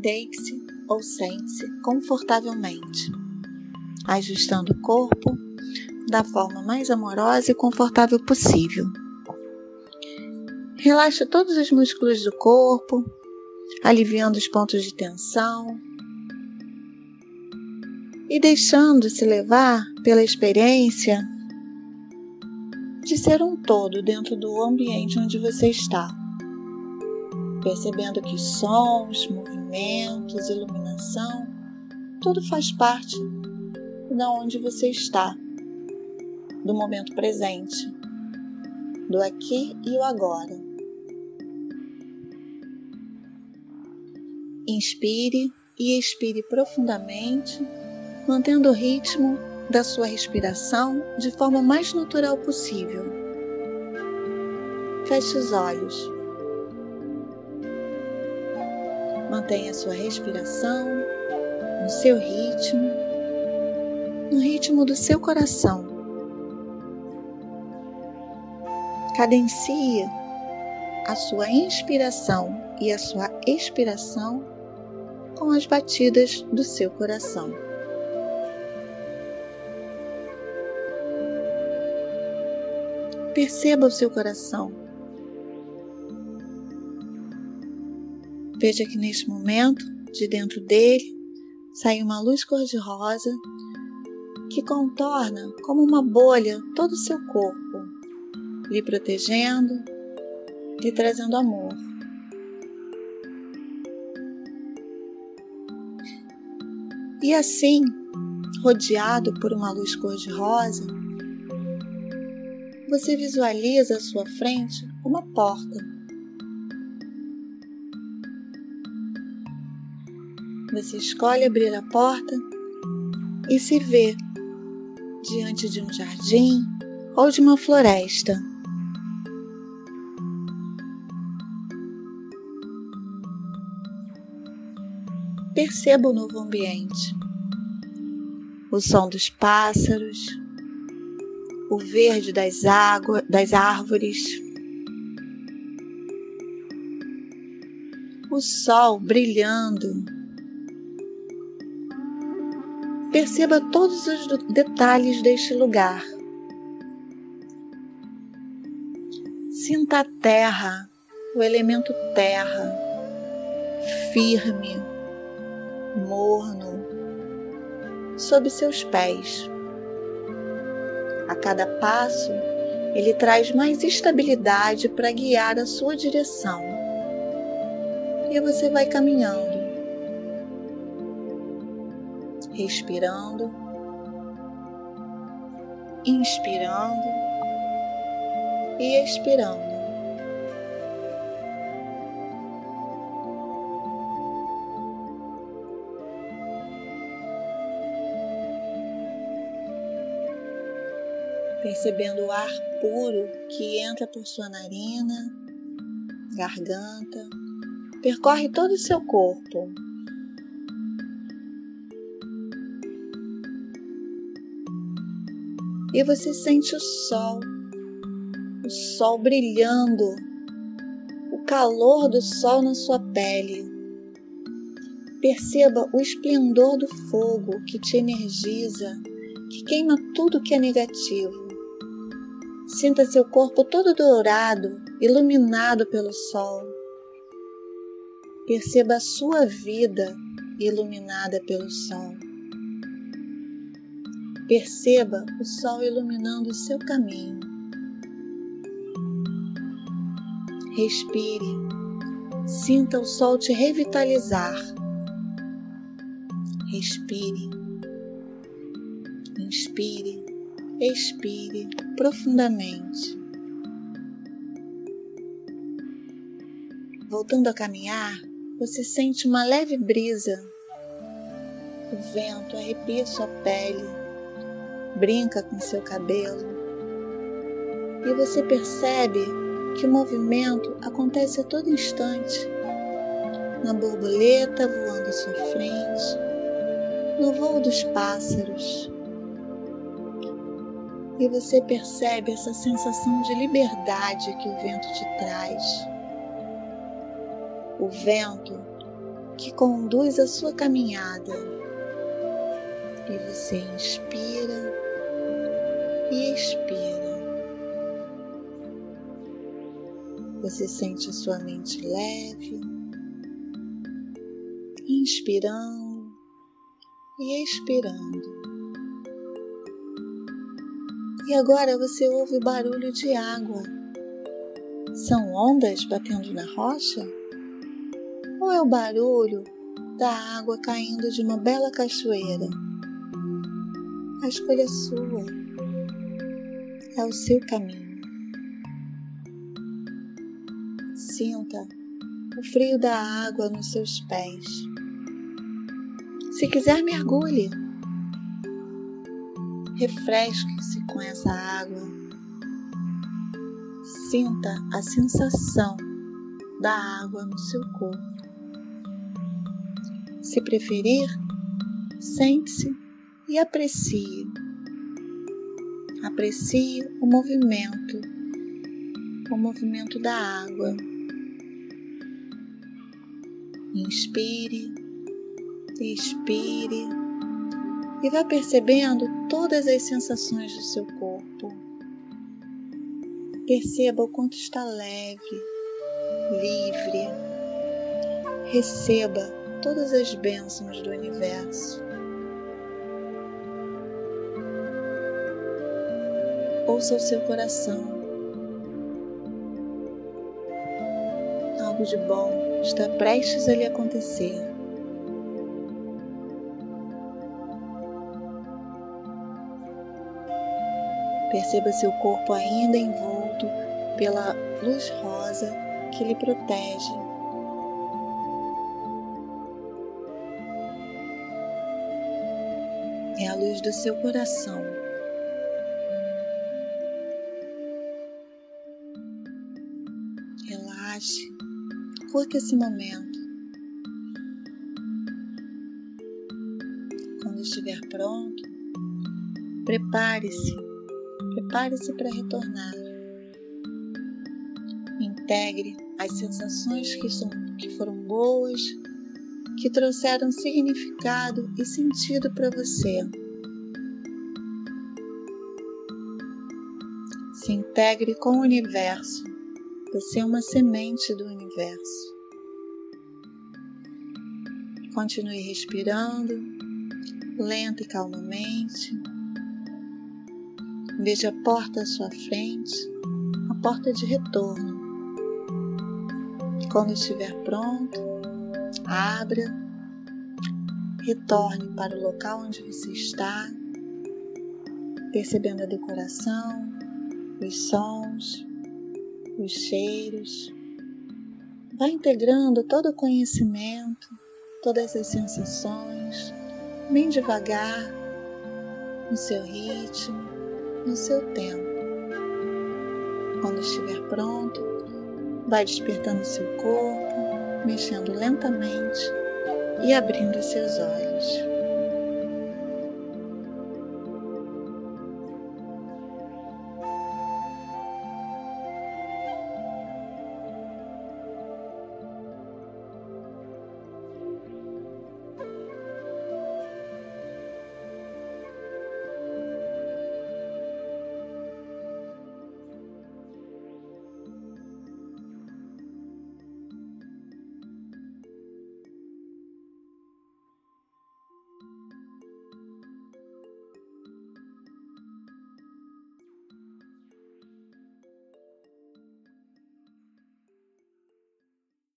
Deite-se ou sente-se confortavelmente, ajustando o corpo da forma mais amorosa e confortável possível. Relaxa todos os músculos do corpo, aliviando os pontos de tensão e deixando-se levar pela experiência de ser um todo dentro do ambiente onde você está. Percebendo que sons, movimentos, iluminação, tudo faz parte da onde você está, do momento presente, do aqui e o agora. Inspire e expire profundamente, mantendo o ritmo da sua respiração de forma mais natural possível. Feche os olhos. Mantenha sua respiração no seu ritmo, no ritmo do seu coração. Cadencie a sua inspiração e a sua expiração com as batidas do seu coração. Perceba o seu coração. Veja que neste momento, de dentro dele, sai uma luz cor-de-rosa que contorna como uma bolha todo o seu corpo, lhe protegendo, lhe trazendo amor. E assim, rodeado por uma luz cor-de-rosa, você visualiza à sua frente uma porta. Você escolhe abrir a porta e se vê diante de um jardim ou de uma floresta. perceba o novo ambiente. O som dos pássaros, o verde das, águas, das árvores, o sol brilhando. Perceba todos os detalhes deste lugar. Sinta a terra, o elemento terra, firme, morno sob seus pés. A cada passo, ele traz mais estabilidade para guiar a sua direção. E você vai caminhando, respirando, inspirando e expirando. percebendo o ar puro que entra por sua narina, garganta, percorre todo o seu corpo. E você sente o sol, o sol brilhando, o calor do sol na sua pele. Perceba o esplendor do fogo que te energiza, que queima tudo que é negativo. Sinta seu corpo todo dourado, iluminado pelo sol. Perceba a sua vida iluminada pelo sol. Perceba o sol iluminando o seu caminho. Respire. Sinta o sol te revitalizar. Respire. Inspire. Expire profundamente. Voltando a caminhar, você sente uma leve brisa. O vento arrepia sua pele, brinca com seu cabelo. E você percebe que o movimento acontece a todo instante. Na borboleta voando à sua frente, no voo dos pássaros, e você percebe essa sensação de liberdade que o vento te traz. O vento que conduz a sua caminhada. E você inspira e expira. Você sente a sua mente leve, inspirando e expirando. E agora você ouve o barulho de água. São ondas batendo na rocha? Ou é o barulho da água caindo de uma bela cachoeira? A escolha é sua. É o seu caminho. Sinta o frio da água nos seus pés. Se quiser, mergulhe. Refresque-se com essa água. Sinta a sensação da água no seu corpo. Se preferir, sente-se e aprecie. Aprecie o movimento, o movimento da água. Inspire, expire e vá percebendo todas as sensações do seu corpo. Perceba o quanto está leve, livre. Receba todas as bênçãos do universo. Ouça o seu coração. Algo de bom está prestes a lhe acontecer. Perceba seu corpo ainda envolto pela luz rosa que lhe protege. É a luz do seu coração. Relaxe, curta esse momento. Quando estiver pronto, prepare-se Prepare-se para retornar. Integre as sensações que, são, que foram boas, que trouxeram significado e sentido para você. Se integre com o universo. Você é uma semente do universo. Continue respirando, lenta e calmamente. Veja a porta à sua frente, a porta de retorno. Quando estiver pronto, abra, retorne para o local onde você está, percebendo a decoração, os sons, os cheiros. Vá integrando todo o conhecimento, todas as sensações, bem devagar, no seu ritmo no seu tempo. Quando estiver pronto, vai despertando seu corpo, mexendo lentamente e abrindo seus olhos.